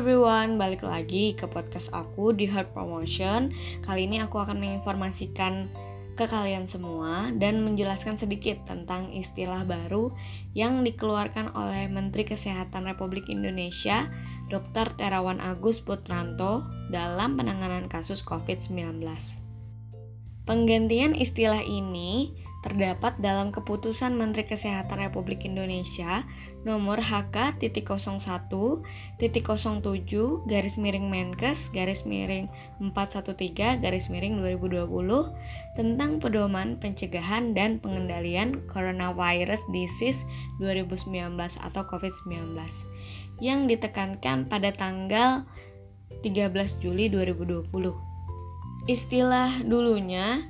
everyone, balik lagi ke podcast aku di Heart Promotion. Kali ini aku akan menginformasikan ke kalian semua dan menjelaskan sedikit tentang istilah baru yang dikeluarkan oleh Menteri Kesehatan Republik Indonesia, Dr. Terawan Agus Putranto dalam penanganan kasus COVID-19. Penggantian istilah ini terdapat dalam keputusan Menteri Kesehatan Republik Indonesia nomor HK.01.07 garis miring Menkes garis miring 413 garis miring 2020 tentang pedoman pencegahan dan pengendalian coronavirus disease 2019 atau COVID-19 yang ditekankan pada tanggal 13 Juli 2020. Istilah dulunya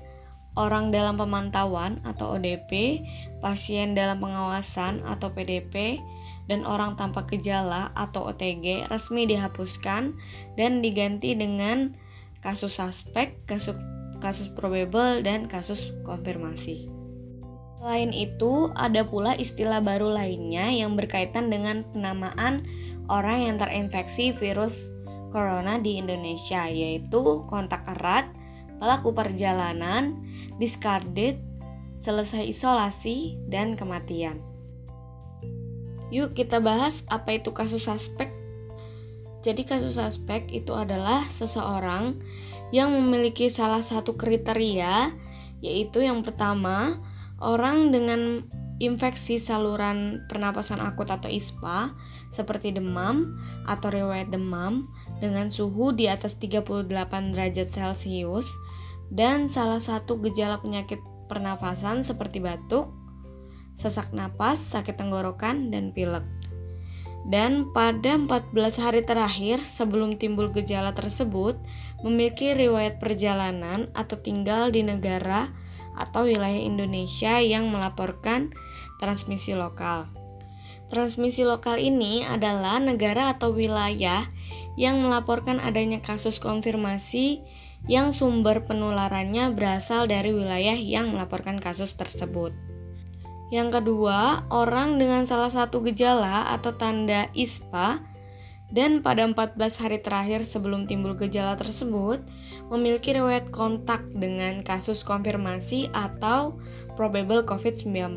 orang dalam pemantauan atau ODP, pasien dalam pengawasan atau PDP, dan orang tanpa gejala atau OTG resmi dihapuskan dan diganti dengan kasus suspek, kasus kasus probable dan kasus konfirmasi. Selain itu, ada pula istilah baru lainnya yang berkaitan dengan penamaan orang yang terinfeksi virus corona di Indonesia, yaitu kontak erat, pelaku perjalanan, discarded, selesai isolasi, dan kematian. Yuk kita bahas apa itu kasus suspek. Jadi kasus suspek itu adalah seseorang yang memiliki salah satu kriteria yaitu yang pertama, orang dengan infeksi saluran pernapasan akut atau ISPA seperti demam atau riwayat demam dengan suhu di atas 38 derajat Celcius dan salah satu gejala penyakit pernafasan seperti batuk, sesak napas, sakit tenggorokan, dan pilek. Dan pada 14 hari terakhir sebelum timbul gejala tersebut memiliki riwayat perjalanan atau tinggal di negara atau wilayah Indonesia yang melaporkan transmisi lokal. Transmisi lokal ini adalah negara atau wilayah yang melaporkan adanya kasus konfirmasi yang sumber penularannya berasal dari wilayah yang melaporkan kasus tersebut. Yang kedua, orang dengan salah satu gejala atau tanda ISPA dan pada 14 hari terakhir sebelum timbul gejala tersebut memiliki riwayat kontak dengan kasus konfirmasi atau probable COVID-19.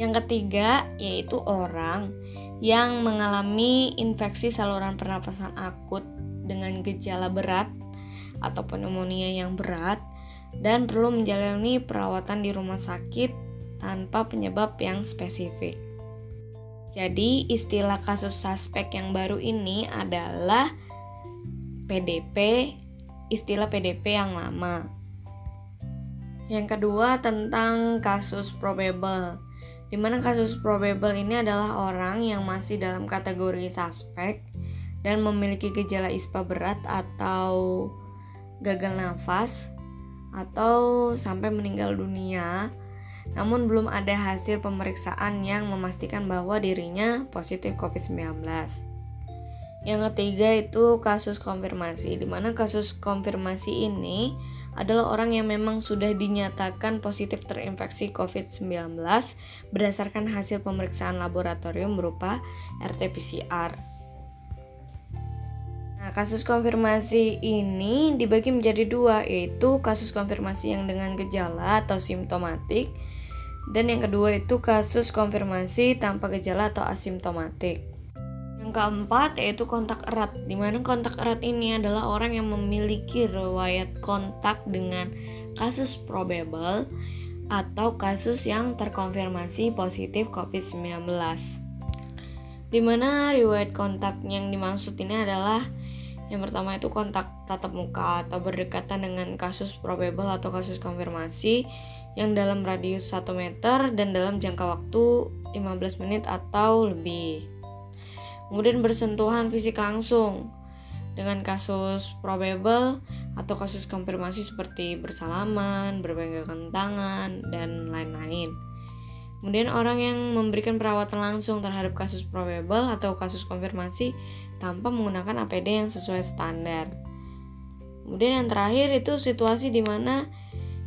Yang ketiga yaitu orang yang mengalami infeksi saluran pernapasan akut dengan gejala berat atau pneumonia yang berat dan perlu menjalani perawatan di rumah sakit tanpa penyebab yang spesifik. Jadi, istilah kasus suspek yang baru ini adalah PDP, istilah PDP yang lama. Yang kedua tentang kasus probable. Di mana kasus probable ini adalah orang yang masih dalam kategori suspek dan memiliki gejala ISPA berat atau gagal nafas atau sampai meninggal dunia namun belum ada hasil pemeriksaan yang memastikan bahwa dirinya positif COVID-19. Yang ketiga itu kasus konfirmasi, di mana kasus konfirmasi ini adalah orang yang memang sudah dinyatakan positif terinfeksi COVID-19 berdasarkan hasil pemeriksaan laboratorium berupa RT-PCR. Kasus konfirmasi ini dibagi menjadi dua, yaitu kasus konfirmasi yang dengan gejala atau simptomatik dan yang kedua itu kasus konfirmasi tanpa gejala atau asimptomatik. Yang keempat yaitu kontak erat, di mana kontak erat ini adalah orang yang memiliki riwayat kontak dengan kasus probable atau kasus yang terkonfirmasi positif COVID-19. Di mana riwayat kontak yang dimaksud ini adalah yang pertama itu kontak tatap muka atau berdekatan dengan kasus probable atau kasus konfirmasi yang dalam radius 1 meter dan dalam jangka waktu 15 menit atau lebih. Kemudian bersentuhan fisik langsung dengan kasus probable atau kasus konfirmasi seperti bersalaman, berpegangan tangan, dan lain-lain. Kemudian orang yang memberikan perawatan langsung terhadap kasus probable atau kasus konfirmasi tanpa menggunakan APD yang sesuai standar. Kemudian yang terakhir itu situasi di mana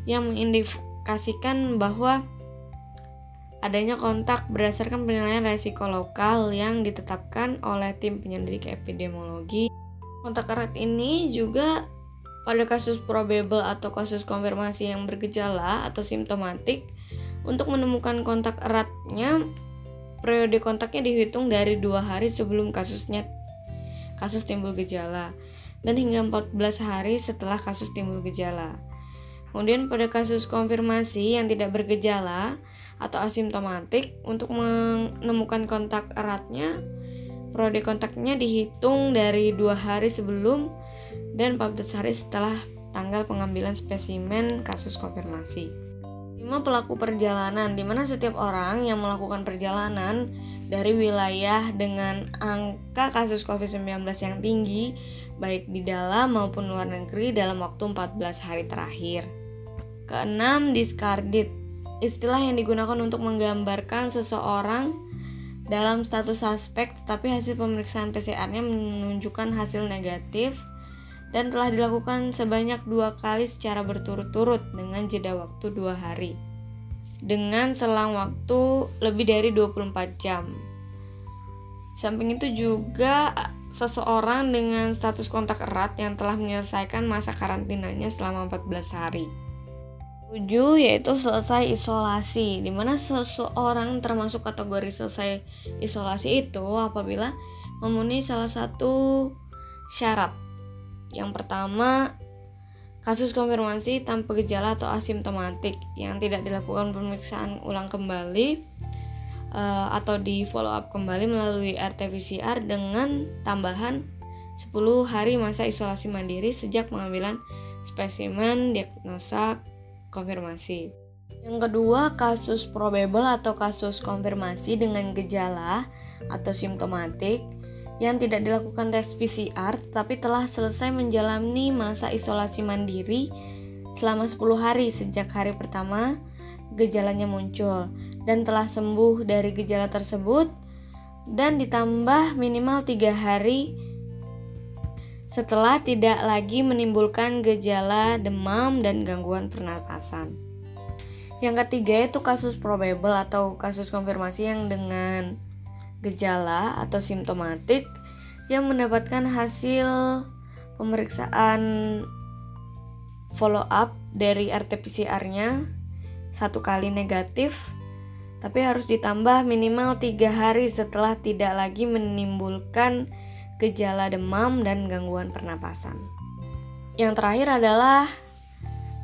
yang mengindikasikan bahwa adanya kontak berdasarkan penilaian resiko lokal yang ditetapkan oleh tim penyelidik epidemiologi. Kontak erat ini juga pada kasus probable atau kasus konfirmasi yang bergejala atau simptomatik untuk menemukan kontak eratnya periode kontaknya dihitung dari dua hari sebelum kasusnya kasus timbul gejala dan hingga 14 hari setelah kasus timbul gejala. Kemudian pada kasus konfirmasi yang tidak bergejala atau asimptomatik untuk menemukan kontak eratnya, periode kontaknya dihitung dari dua hari sebelum dan 14 hari setelah tanggal pengambilan spesimen kasus konfirmasi. 5 pelaku perjalanan di mana setiap orang yang melakukan perjalanan dari wilayah dengan angka kasus COVID-19 yang tinggi baik di dalam maupun luar negeri dalam waktu 14 hari terakhir. Keenam, discarded. Istilah yang digunakan untuk menggambarkan seseorang dalam status suspek tetapi hasil pemeriksaan PCR-nya menunjukkan hasil negatif dan telah dilakukan sebanyak dua kali secara berturut-turut dengan jeda waktu dua hari dengan selang waktu lebih dari 24 jam. Samping itu juga seseorang dengan status kontak erat yang telah menyelesaikan masa karantinanya selama 14 hari. 7 yaitu selesai isolasi di mana seseorang termasuk kategori selesai isolasi itu apabila memenuhi salah satu syarat yang pertama kasus konfirmasi tanpa gejala atau asimptomatik yang tidak dilakukan pemeriksaan ulang kembali uh, atau di follow up kembali melalui RT-PCR dengan tambahan 10 hari masa isolasi mandiri sejak pengambilan spesimen diagnosa konfirmasi. Yang kedua, kasus probable atau kasus konfirmasi dengan gejala atau simptomatik yang tidak dilakukan tes PCR tapi telah selesai menjalani masa isolasi mandiri selama 10 hari sejak hari pertama gejalanya muncul dan telah sembuh dari gejala tersebut dan ditambah minimal tiga hari setelah tidak lagi menimbulkan gejala demam dan gangguan pernapasan. Yang ketiga itu kasus probable atau kasus konfirmasi yang dengan gejala atau simptomatik yang mendapatkan hasil pemeriksaan follow up dari RT-PCR-nya satu kali negatif tapi harus ditambah minimal tiga hari setelah tidak lagi menimbulkan gejala demam, dan gangguan pernapasan. Yang terakhir adalah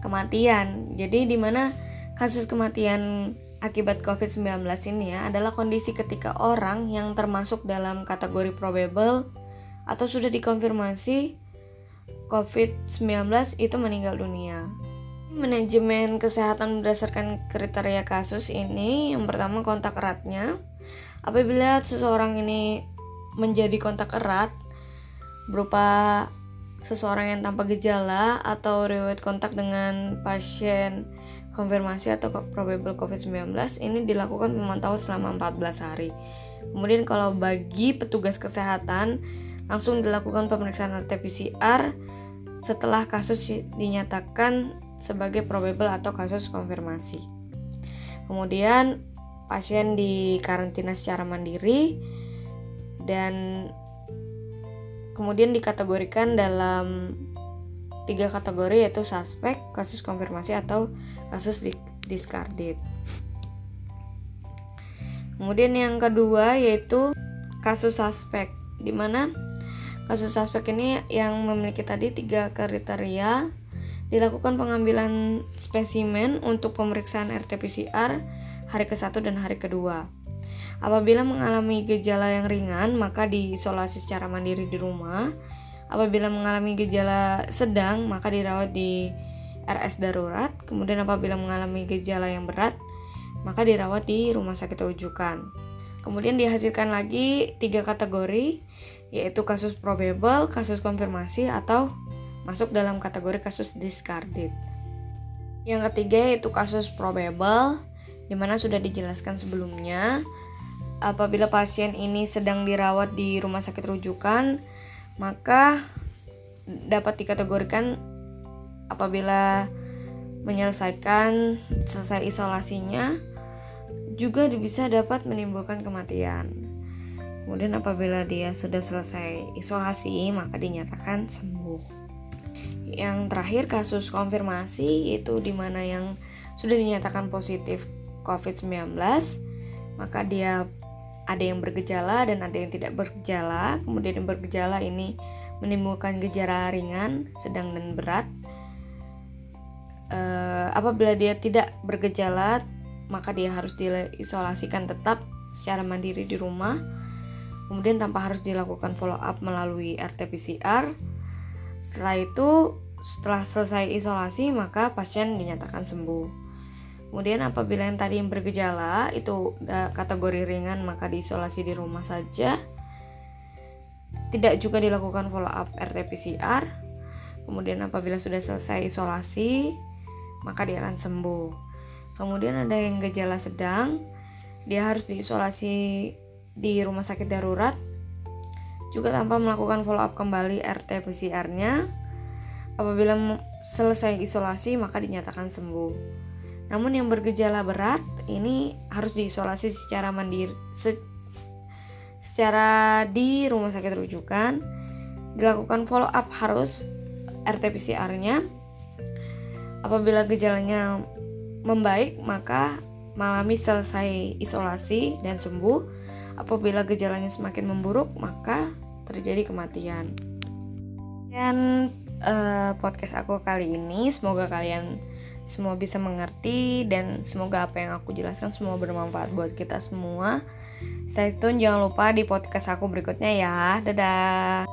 kematian. Jadi di mana kasus kematian akibat COVID-19 ini ya adalah kondisi ketika orang yang termasuk dalam kategori probable atau sudah dikonfirmasi COVID-19 itu meninggal dunia. Manajemen kesehatan berdasarkan kriteria kasus ini yang pertama kontak eratnya. Apabila seseorang ini menjadi kontak erat berupa seseorang yang tanpa gejala atau riwayat kontak dengan pasien konfirmasi atau probable COVID-19 ini dilakukan pemantauan selama 14 hari. Kemudian kalau bagi petugas kesehatan langsung dilakukan pemeriksaan RT-PCR setelah kasus dinyatakan sebagai probable atau kasus konfirmasi. Kemudian pasien dikarantina secara mandiri dan kemudian dikategorikan dalam tiga kategori yaitu suspek, kasus konfirmasi atau kasus discarded. Kemudian yang kedua yaitu kasus suspek, di mana kasus suspek ini yang memiliki tadi tiga kriteria dilakukan pengambilan spesimen untuk pemeriksaan RT-PCR hari ke-1 dan hari kedua. Apabila mengalami gejala yang ringan, maka diisolasi secara mandiri di rumah. Apabila mengalami gejala sedang, maka dirawat di RS darurat. Kemudian apabila mengalami gejala yang berat, maka dirawat di rumah sakit rujukan. Kemudian dihasilkan lagi tiga kategori, yaitu kasus probable, kasus konfirmasi, atau masuk dalam kategori kasus discarded. Yang ketiga yaitu kasus probable, di mana sudah dijelaskan sebelumnya apabila pasien ini sedang dirawat di rumah sakit rujukan, maka dapat dikategorikan apabila menyelesaikan selesai isolasinya juga bisa dapat menimbulkan kematian. Kemudian apabila dia sudah selesai isolasi, maka dinyatakan sembuh. Yang terakhir kasus konfirmasi itu di mana yang sudah dinyatakan positif COVID-19, maka dia ada yang bergejala dan ada yang tidak bergejala. Kemudian yang bergejala ini menimbulkan gejala ringan, sedang dan berat. Uh, apabila dia tidak bergejala, maka dia harus diisolasikan tetap secara mandiri di rumah kemudian tanpa harus dilakukan follow up melalui RT-PCR. Setelah itu, setelah selesai isolasi, maka pasien dinyatakan sembuh. Kemudian apabila yang tadi yang bergejala itu kategori ringan maka diisolasi di rumah saja. Tidak juga dilakukan follow up RT-PCR. Kemudian apabila sudah selesai isolasi, maka dia akan sembuh. Kemudian ada yang gejala sedang, dia harus diisolasi di rumah sakit darurat juga tanpa melakukan follow up kembali RT PCR-nya. Apabila selesai isolasi maka dinyatakan sembuh. Namun yang bergejala berat ini harus diisolasi secara mandiri se, secara di rumah sakit rujukan. Dilakukan follow up harus RT PCR-nya. Apabila gejalanya membaik maka malami selesai isolasi dan sembuh Apabila gejalanya semakin memburuk, maka terjadi kematian. Dan uh, podcast aku kali ini, semoga kalian semua bisa mengerti dan semoga apa yang aku jelaskan semua bermanfaat buat kita semua. Stay tune, jangan lupa di podcast aku berikutnya ya. Dadah.